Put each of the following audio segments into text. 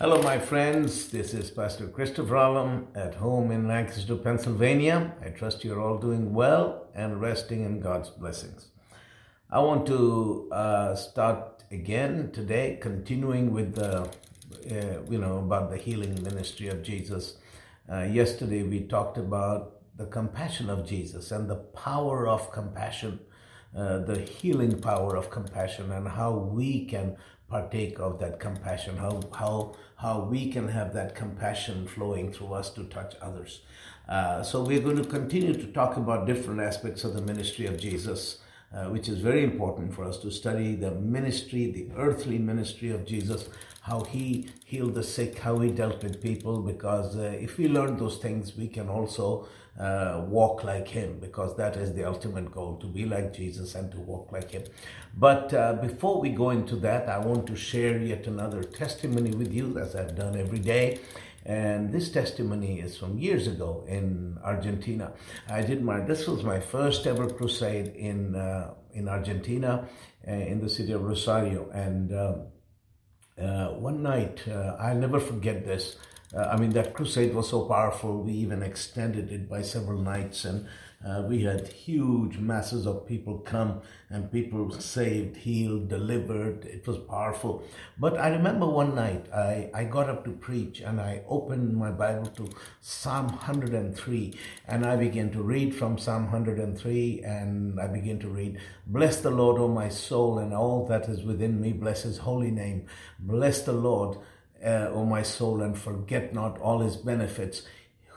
Hello, my friends. This is Pastor Christopher Alam at home in Lancaster, Pennsylvania. I trust you're all doing well and resting in God's blessings. I want to uh, start again today, continuing with the, uh, you know, about the healing ministry of Jesus. Uh, yesterday we talked about the compassion of Jesus and the power of compassion, uh, the healing power of compassion, and how we can partake of that compassion, how, how, how we can have that compassion flowing through us to touch others. Uh, so we're going to continue to talk about different aspects of the ministry of Jesus. Uh, which is very important for us to study the ministry, the earthly ministry of Jesus, how he healed the sick, how he dealt with people. Because uh, if we learn those things, we can also uh, walk like him, because that is the ultimate goal to be like Jesus and to walk like him. But uh, before we go into that, I want to share yet another testimony with you, as I've done every day. And this testimony is from years ago in Argentina. I did my, this was my first ever crusade in, uh, in Argentina, uh, in the city of Rosario. And uh, uh one night, uh, I'll never forget this. Uh, I mean, that crusade was so powerful, we even extended it by several nights. And uh, we had huge masses of people come and people saved, healed, delivered. It was powerful. But I remember one night I, I got up to preach and I opened my Bible to Psalm 103 and I began to read from Psalm 103 and I began to read, Bless the Lord, O my soul, and all that is within me. Bless his holy name. Bless the Lord, uh, O my soul, and forget not all his benefits.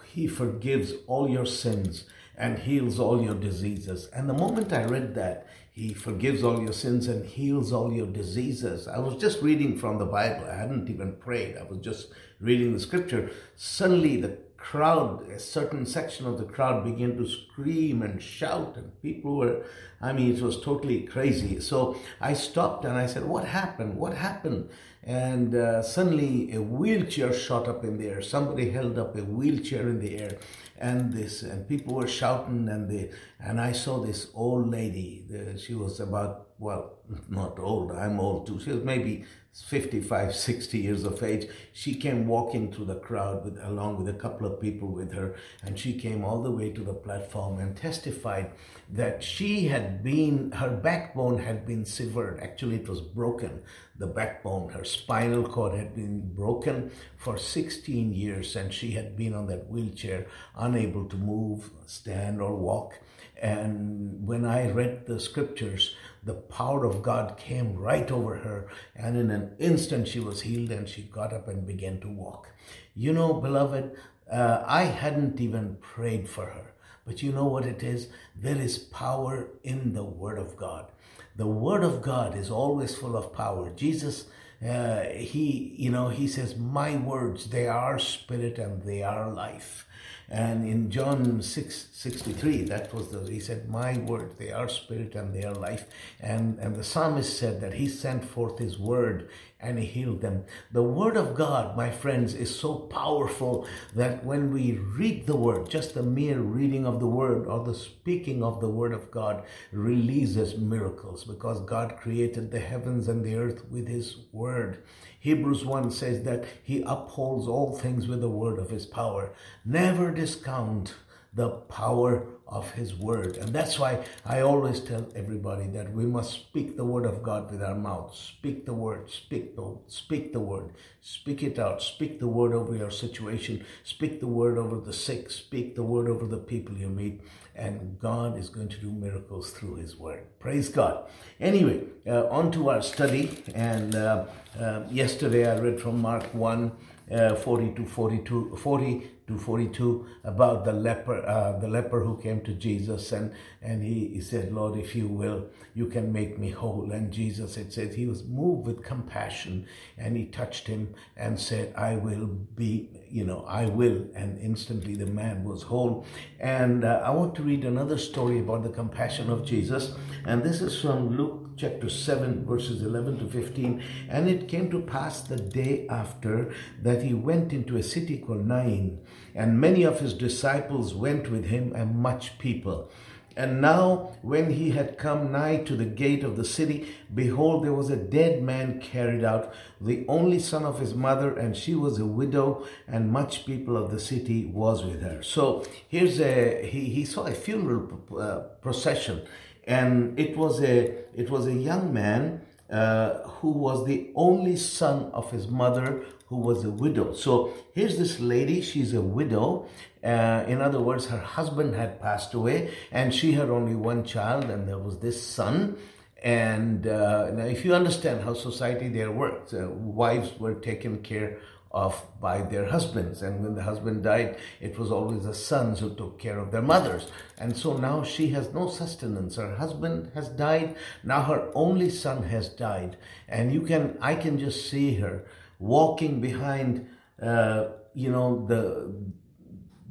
He forgives all your sins and heals all your diseases. And the moment I read that, he forgives all your sins and heals all your diseases. I was just reading from the Bible. I hadn't even prayed. I was just reading the scripture. Suddenly the crowd, a certain section of the crowd began to scream and shout and people were, I mean, it was totally crazy. So I stopped and I said, what happened? What happened? And uh, suddenly a wheelchair shot up in the air. Somebody held up a wheelchair in the air and this and people were shouting and they and i saw this old lady she was about well not old i'm old too. She was maybe 55 60 years of age. She came walking through the crowd with along with a couple of people with her and she came all the way to the platform and testified that she had been her backbone had been severed. Actually it was broken. The backbone her spinal cord had been broken for 16 years and she had been on that wheelchair unable to move stand or walk. And when I read the scriptures, the power of God came right over her, and in an instant she was healed and she got up and began to walk. You know, beloved, uh, I hadn't even prayed for her. But you know what it is? There is power in the Word of God. The Word of God is always full of power. Jesus, uh, he, you know, he says, My words, they are spirit and they are life. And in John 6 63, that was the, he said, My word, they are spirit and they are life. And, and the psalmist said that he sent forth his word and he healed them. The word of God, my friends, is so powerful that when we read the word, just the mere reading of the word or the speaking of the word of God releases miracles because God created the heavens and the earth with his word. Hebrews 1 says that he upholds all things with the word of his power. Never discount the power of his word. And that's why I always tell everybody that we must speak the word of God with our mouth. Speak the word, speak the speak the word. Speak it out. Speak the word over your situation. Speak the word over the sick. Speak the word over the people you meet. And God is going to do miracles through his word. Praise God. Anyway, uh, on to our study. And uh, uh, yesterday I read from Mark 1 uh, 40 to 42, 40 to 42 about the leper, uh, the leper who came to Jesus and, and he, he said, Lord, if you will, you can make me whole. And Jesus, it says, he was moved with compassion and he touched him and said, I will be, you know, I will. And instantly the man was whole. And uh, I want to read another story about the compassion of Jesus. And this is from Luke chapter 7, verses 11 to 15. And it came to pass the day after that he went into a city called Nain, and many of his disciples went with him, and much people. And now, when he had come nigh to the gate of the city, behold, there was a dead man carried out, the only son of his mother, and she was a widow, and much people of the city was with her. So here's a he, he saw a funeral uh, procession, and it was a it was a young man uh, who was the only son of his mother who was a widow. So here's this lady, she's a widow. Uh, in other words, her husband had passed away and she had only one child, and there was this son. And uh, if you understand how society there works, uh, wives were taken care of by their husbands. And when the husband died, it was always the sons who took care of their mothers. And so now she has no sustenance. Her husband has died. Now her only son has died. And you can, I can just see her walking behind, uh, you know, the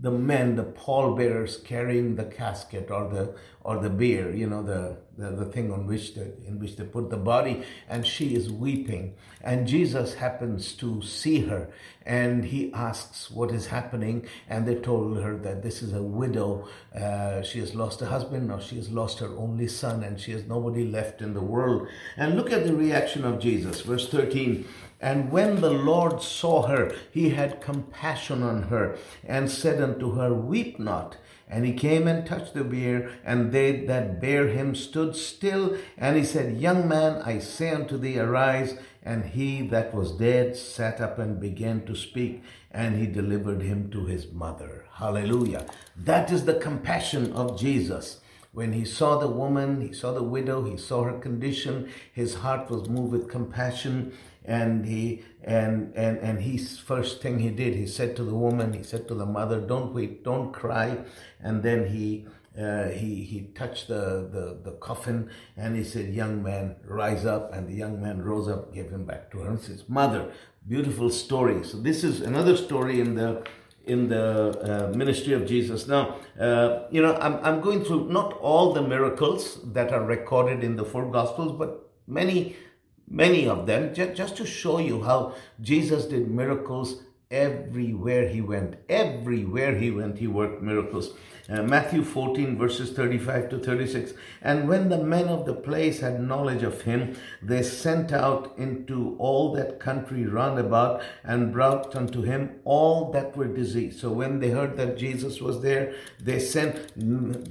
the men, the pallbearers carrying the casket or the or the bier, you know, the, the, the thing on which the, in which they put the body, and she is weeping. And Jesus happens to see her and he asks what is happening. And they told her that this is a widow. Uh, she has lost a husband, now she has lost her only son, and she has nobody left in the world. And look at the reaction of Jesus, verse 13. And when the Lord saw her, he had compassion on her and said unto her, Weep not. And he came and touched the bier, and they that bare him stood still. And he said, Young man, I say unto thee, arise. And he that was dead sat up and began to speak, and he delivered him to his mother. Hallelujah. That is the compassion of Jesus. When he saw the woman, he saw the widow, he saw her condition, his heart was moved with compassion and he and and and his first thing he did he said to the woman he said to the mother don't weep don't cry and then he uh, he he touched the, the the coffin and he said young man rise up and the young man rose up gave him back to her and says mother beautiful story. So this is another story in the in the uh, ministry of Jesus. Now, uh, you know, I'm, I'm going through not all the miracles that are recorded in the four Gospels, but many many of them, just to show you how Jesus did miracles everywhere he went. Everywhere he went, he worked miracles. Uh, Matthew 14, verses 35 to 36. And when the men of the place had knowledge of him, they sent out into all that country round about and brought unto him all that were diseased. So when they heard that Jesus was there, they sent,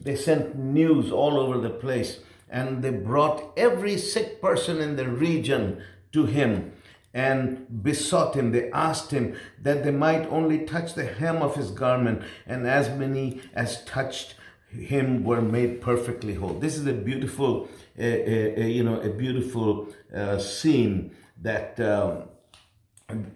they sent news all over the place and they brought every sick person in the region to him and besought him. They asked him that they might only touch the hem of his garment, and as many as touched him were made perfectly whole. This is a beautiful, uh, uh, you know, a beautiful uh, scene that. Um,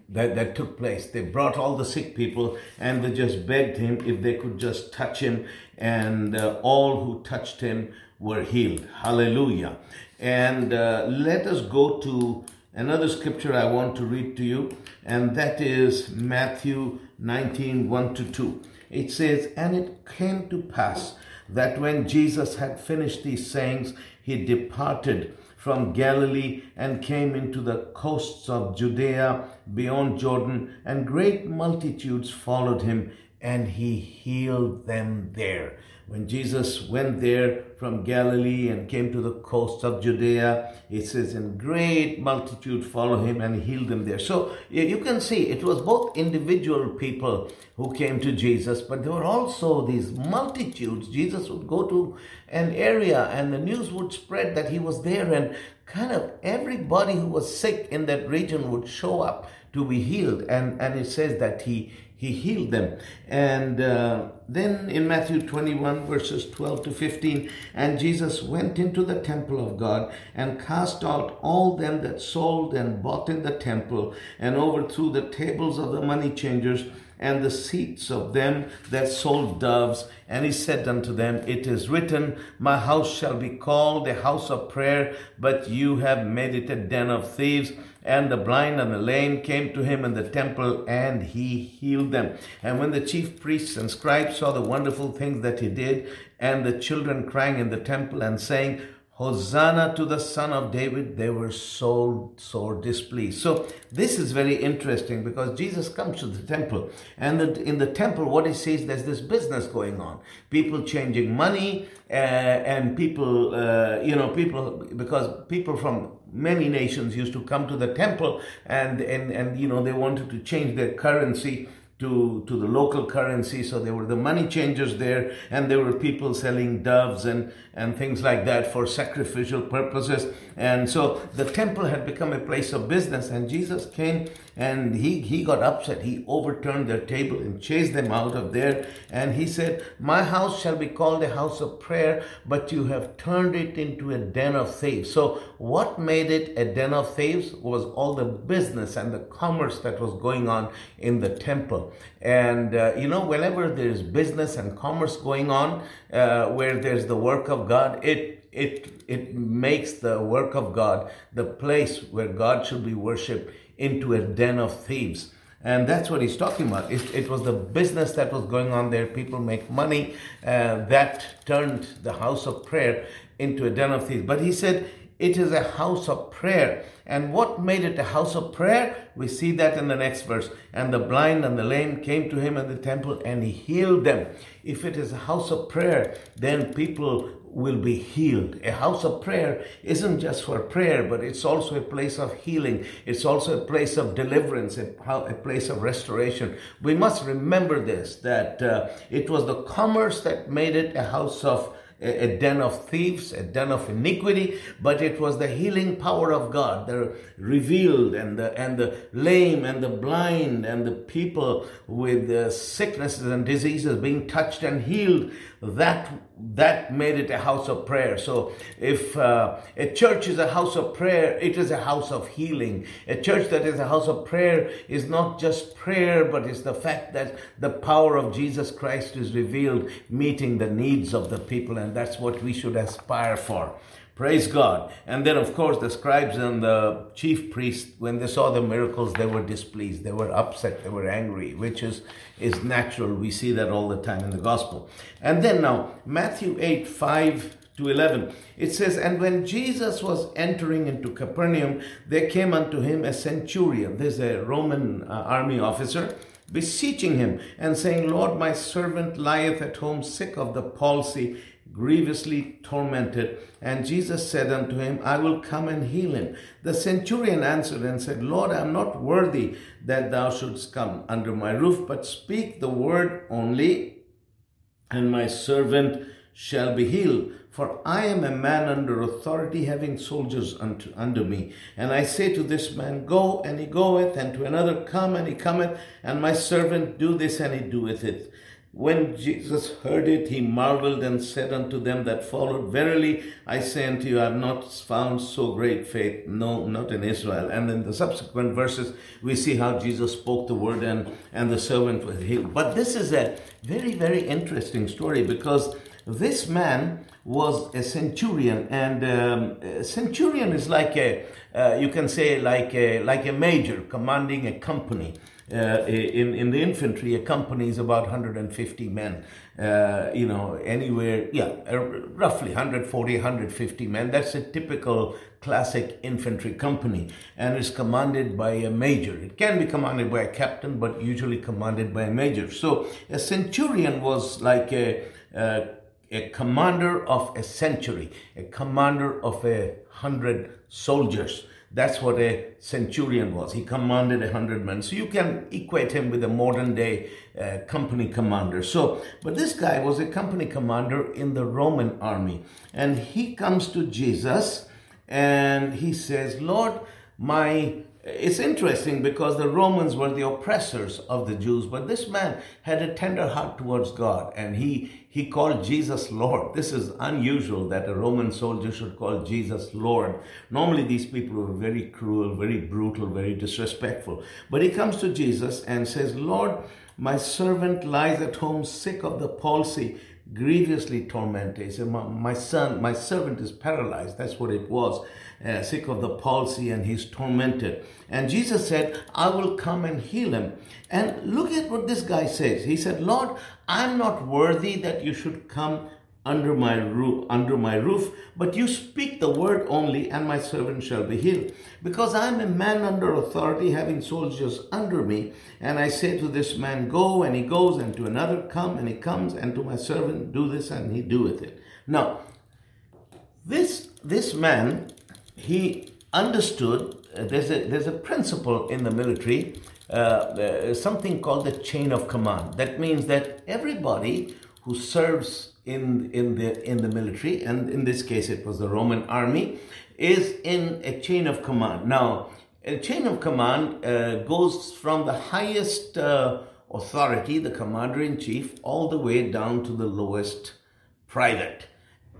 that, that took place. They brought all the sick people and they just begged him if they could just touch him, and uh, all who touched him were healed. Hallelujah. And uh, let us go to another scripture I want to read to you, and that is Matthew 19 1 to 2. It says, And it came to pass that when Jesus had finished these sayings, he departed from Galilee and came into the coasts of Judea beyond Jordan, and great multitudes followed him, and he healed them there. When Jesus went there from Galilee and came to the coast of Judea, it says, and great multitude follow him and healed them there. So you can see it was both individual people who came to Jesus, but there were also these multitudes. Jesus would go to an area and the news would spread that he was there, and kind of everybody who was sick in that region would show up to be healed. And, and it says that he he healed them. And uh, then in Matthew 21, verses 12 to 15, and Jesus went into the temple of God and cast out all them that sold and bought in the temple, and overthrew the tables of the money changers and the seats of them that sold doves. And he said unto them, It is written, My house shall be called a house of prayer, but you have made it a den of thieves. And the blind and the lame came to him in the temple, and he healed them. And when the chief priests and scribes saw the wonderful things that he did, and the children crying in the temple and saying, Hosanna to the Son of David, they were so, so displeased. So this is very interesting because Jesus comes to the temple. And in the temple, what he sees, there's this business going on. People changing money uh, and people, uh, you know, people, because people from many nations used to come to the temple and, and, and, you know, they wanted to change their currency to, to the local currency. So there were the money changers there, and there were people selling doves and, and things like that for sacrificial purposes. And so the temple had become a place of business, and Jesus came and he, he got upset. He overturned their table and chased them out of there. And he said, My house shall be called a house of prayer, but you have turned it into a den of thieves. So, what made it a den of thieves was all the business and the commerce that was going on in the temple. And, uh, you know, whenever there's business and commerce going on, uh, where there's the work of God, it it it makes the work of God the place where God should be worshipped into a den of thieves. And that's what he's talking about. It, it was the business that was going on there. People make money. Uh, that turned the house of prayer into a den of thieves. But he said, it is a house of prayer. And what made it a house of prayer? We see that in the next verse. And the blind and the lame came to him in the temple and he healed them. If it is a house of prayer, then people will be healed. A house of prayer isn't just for prayer, but it's also a place of healing. It's also a place of deliverance, a, place of restoration. We must remember this that uh, it was the commerce that made it a house of a, den of thieves, a den of iniquity, but it was the healing power of God, the revealed and the, and the lame and the blind and the people with the sicknesses and diseases being touched and healed. That, that made it a house of prayer. So if uh, a church is a house of prayer, it is a house of healing. A church that is a house of prayer is not just prayer, but it's the fact that the power of Jesus Christ is revealed, meeting the needs of the people and that's what we should aspire for. Praise God. And then, of course, the scribes and the chief priests, when they saw the miracles, they were displeased. They were upset. They were angry, which is, is natural. We see that all the time in the gospel. And then now, Matthew 8 5 to 11, it says, And when Jesus was entering into Capernaum, there came unto him a centurion. There's a Roman uh, army officer beseeching him and saying, Lord, my servant lieth at home sick of the palsy grievously tormented. And Jesus said unto him, I will come and heal him. The centurion answered and said, Lord, I am not worthy that thou shouldst come under my roof, but speak the word only, and my servant shall be healed. For I am a man under authority, having soldiers unto, under me. And I say to this man, Go, and he goeth, and to another, Come, and he cometh, and my servant, Do this, and he doeth it. When Jesus heard it, he marveled and said unto them that followed, Verily I say unto you, I have not found so great faith, no, not in Israel. And in the subsequent verses, we see how Jesus spoke the word and, and the servant was healed. But this is a very, very interesting story because this man was a centurion, and um, a centurion is like a, uh, you can say, like a, like a major commanding a company. Uh, in, in the infantry, a company is about 150 men. Uh, you know, anywhere, yeah, uh, roughly 140, 150 men. That's a typical classic infantry company and is commanded by a major. It can be commanded by a captain, but usually commanded by a major. So a centurion was like a, a, a commander of a century, a commander of a hundred soldiers. That's what a centurion was. He commanded a hundred men. So you can equate him with a modern day uh, company commander. So, but this guy was a company commander in the Roman army. And he comes to Jesus and he says, Lord, my it's interesting because the Romans were the oppressors of the Jews, but this man had a tender heart towards God and he, he called Jesus Lord. This is unusual that a Roman soldier should call Jesus Lord. Normally, these people were very cruel, very brutal, very disrespectful. But he comes to Jesus and says, Lord, my servant lies at home sick of the palsy grievously tormented. He said, my, my, son, my servant is paralyzed. That's what it was. Uh, sick of the palsy and he's tormented. And Jesus said, I will come and heal him. And look at what this guy says. He said, Lord, I'm not worthy that you should come under my roof under my roof but you speak the word only and my servant shall be healed. Because i am a man under authority having soldiers under me and i say to this man go and he goes and to another come and he comes and to my servant do this and he doeth it. Now this this man he understood uh, there's a there's a principle in the military uh, uh, something called the chain of command. That means that everybody who serves in, in, the, in the military, and in this case it was the Roman army, is in a chain of command. Now, a chain of command uh, goes from the highest uh, authority, the commander in chief, all the way down to the lowest private.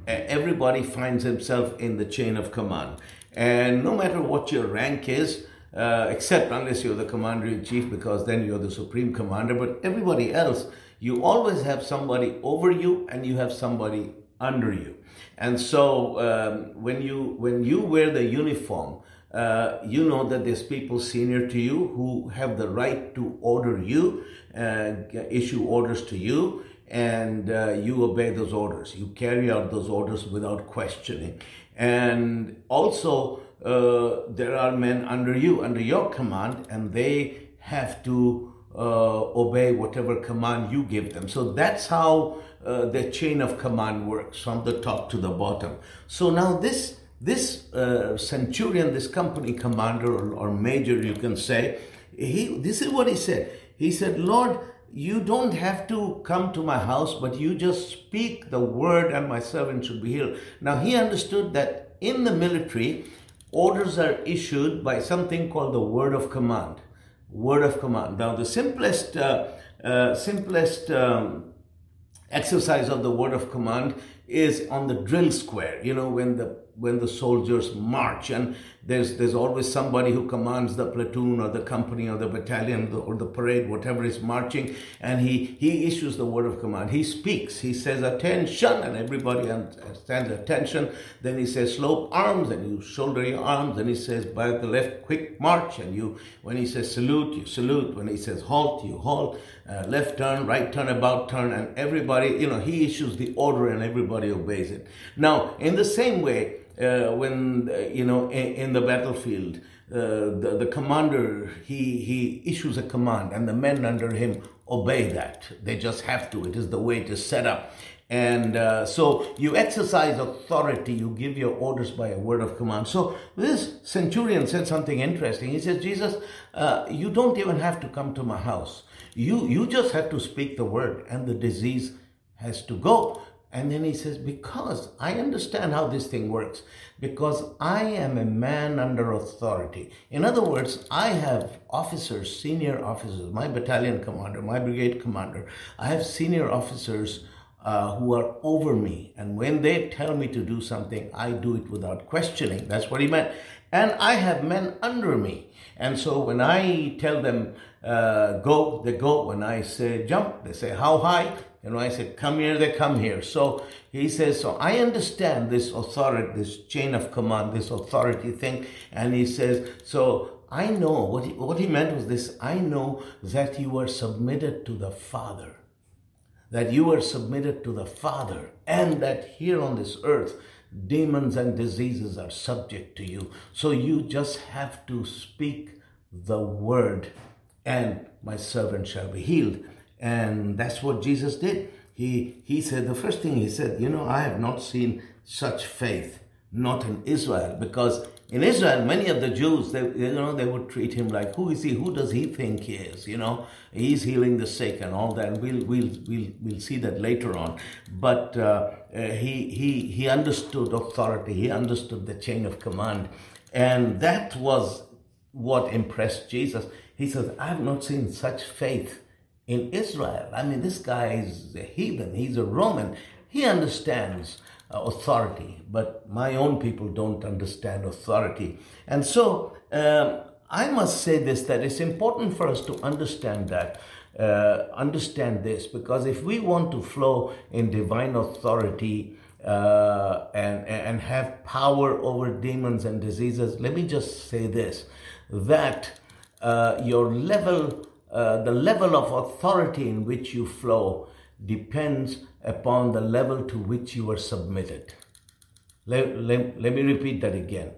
Uh, everybody finds himself in the chain of command. And no matter what your rank is, uh, except unless you're the commander in chief, because then you're the supreme commander, but everybody else you always have somebody over you and you have somebody under you. And so um, when you when you wear the uniform, uh, you know that there's people senior to you who have the right to order you, uh, issue orders to you, and uh, you obey those orders. You carry out those orders without questioning. And also, uh, there are men under you, under your command, and they have to uh, obey whatever command you give them. So that's how uh, the chain of command works from the top to the bottom. So now this this uh, centurion, this company commander or, or, major, you can say, he this is what he said. He said, Lord, you don't have to come to my house, but you just speak the word, and my servant should be healed. Now he understood that in the military, orders are issued by something called the word of command word of command. Now, the simplest, uh, uh, simplest um, exercise of the word of command is on the drill square. You know, when the when the soldiers march and there's there's always somebody who commands the platoon or the company or the battalion or the parade whatever is marching and he he issues the word of command. He speaks. He says attention and everybody stands attention. Then he says slope arms and you shoulder your arms. And he says by the left quick march and you when he says salute you salute. When he says halt you halt. Uh, left turn right turn about turn and everybody you know he issues the order and everybody obeys it. Now in the same way uh, when uh, you know in, in the battlefield uh, the, the commander he he issues a command and the men under him obey that. They just have to. It is the way it is set up. And uh, so you exercise authority. You give your orders by a word of command. So this centurion said something interesting. He says jesus uh, you don't even have to come to my house. You you just have to speak the word and the disease has to go and then he says, Because I understand how this thing works, because I am a man under authority. In other words, I have officers, senior officers, my battalion commander, my brigade commander. I have senior officers uh, who are over me. And when they tell me to do something, I do it without questioning. That's what he meant. And I have men under me. And so when I tell them, uh, go, they go. When I say jump, they say how high. You know, I said, come here, they come here. So he says, so I understand this authority, this chain of command, this authority thing. And he says, so I know, what he, what he meant was this, I know that you are submitted to the Father. That you are submitted to the Father. And that here on this earth, demons and diseases are subject to you. So you just have to speak the word and my servant shall be healed. And that's what Jesus did. He, he said, the first thing he said, you know, I have not seen such faith, not in Israel, because in Israel, many of the Jews, they, you know, they would treat him like, who is he? Who does he think he is? You know, he's healing the sick and all that. We'll, we'll, we'll, we'll see that later on. But uh, uh, he, he, he understood authority. He understood the chain of command. And that was what impressed Jesus. He says, I have not seen such faith in Israel. I mean, this guy is a heathen, he's a Roman. He understands uh, authority, but my own people don't understand authority. And so um, I must say this that it's important for us to understand that. Uh, understand this because if we want to flow in divine authority uh, and, and have power over demons and diseases, let me just say this that uh, your level uh, the level of authority in which you flow depends upon the level to which you are submitted. Let, let, let me repeat that again.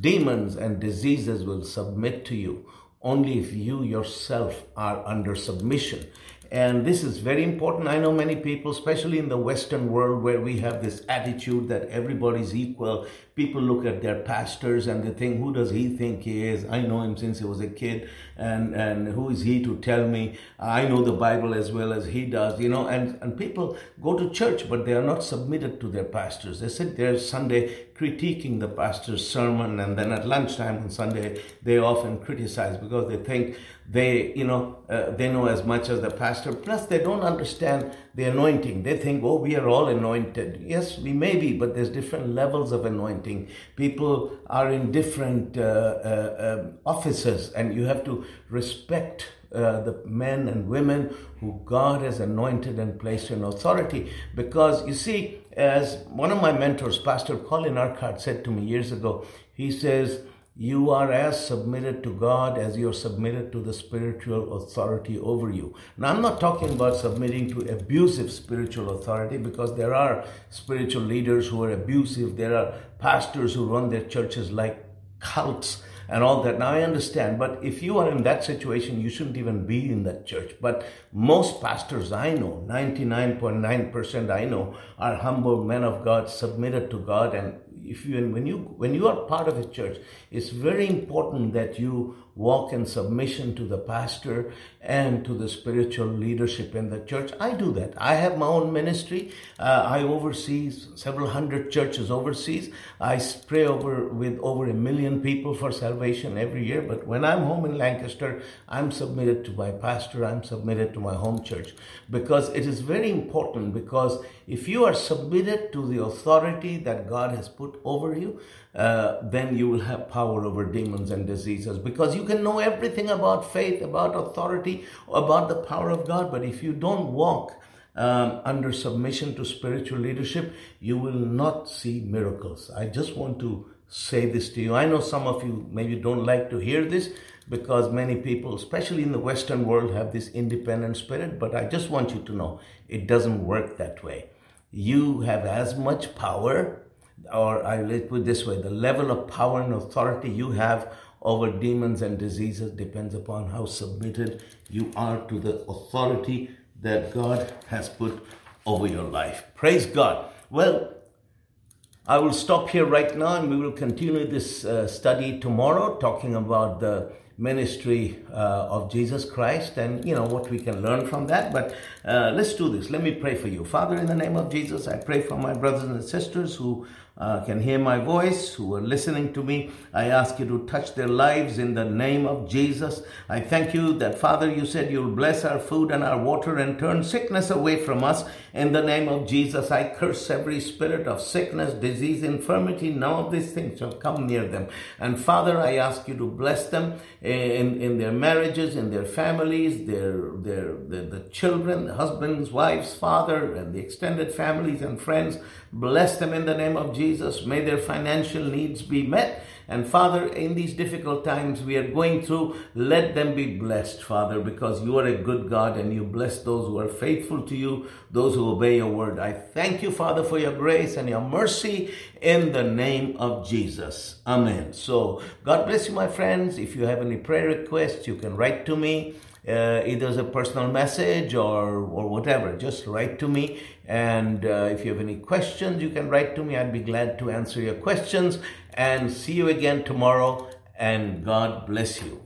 Demons and diseases will submit to you only if you yourself are under submission. And this is very important. I know many people, especially in the Western world, where we have this attitude that everybody's equal. People look at their pastors and they think, who does he think he is? I know him since he was a kid. And, and who is he to tell me? I know the Bible as well as he does, you know. And, and people go to church, but they are not submitted to their pastors. They sit there Sunday critiquing the pastor's sermon. And then at lunchtime on Sunday, they often criticize because they think they, you know, uh, they know as much as the pastor. Plus, they don't understand the anointing. They think, oh, we are all anointed. Yes, we may be, but there's different levels of anointing. People are in different uh, uh, um, offices, and you have to respect uh, the men and women who God has anointed and placed in authority. Because you see, as one of my mentors, Pastor Colin Urquhart, said to me years ago, he says, you are as submitted to God as you're submitted to the spiritual authority over you. Now, I'm not talking about submitting to abusive spiritual authority because there are spiritual leaders who are abusive. There are pastors who run their churches like cults and all that. Now, I understand, but if you are in that situation, you shouldn't even be in that church. But most pastors I know, 99.9% I know, are humble men of God, submitted to God, and if you and when you when you are part of a church it's very important that you walk in submission to the pastor and to the spiritual leadership in the church. I do that. I have my own ministry. Uh, i oversee several hundred churches overseas. I pray over with over a million people for salvation every year. But when i'm home in lancaster i'm submitted to my pastor. I'm submitted to my home church. Because it is very important because if you are submitted to the authority that god has put over you uh, then you will have power over demons and diseases. Because you can know everything about faith, about authority, about the power of God. But if you don't walk um, under submission to spiritual leadership, you will not see miracles. I just want to say this to you. I know some of you maybe don't like to hear this because many people, especially in the Western world, have this independent spirit, but I just want you to know it doesn't work that way. You have as much power or I let's put this way, the level of power and authority you have over demons and diseases depends upon how submitted you are to the authority that God has put over your life. Praise God. Well, I will stop here right now and we will continue this uh, study tomorrow talking about the ministry uh, of Jesus Christ and you know what we can learn from that. But uh, let's do this. Let me pray for you. Father, in the name of Jesus, I pray for my brothers and sisters who uh, can hear my voice, who are listening to me. I ask you to touch their lives in the name of Jesus. I thank you that, Father, you said you'll bless our food and our water and turn sickness away from us. In the name of Jesus, I curse every spirit of sickness, disease, infirmity. None of these things shall come near them. And Father, I ask you to bless them in, in their marriages, in their families, their, their, their the children, the husbands, wives, father, and the extended families and friends. Bless them in the name of Jesus. May their financial needs be met. And Father, in these difficult times we are going through, let them be blessed, Father, because you are a good God and you bless those who are faithful to you, those who obey your word. I thank you, Father, for your grace and your mercy in the name of Jesus. Amen. So, God bless you, my friends. If you have any prayer requests, you can write to me uh, either as a personal message or, or whatever. Just write to me. And uh, if you have any questions, you can write to me. I'd be glad to answer your questions. And see you again tomorrow. And God bless you.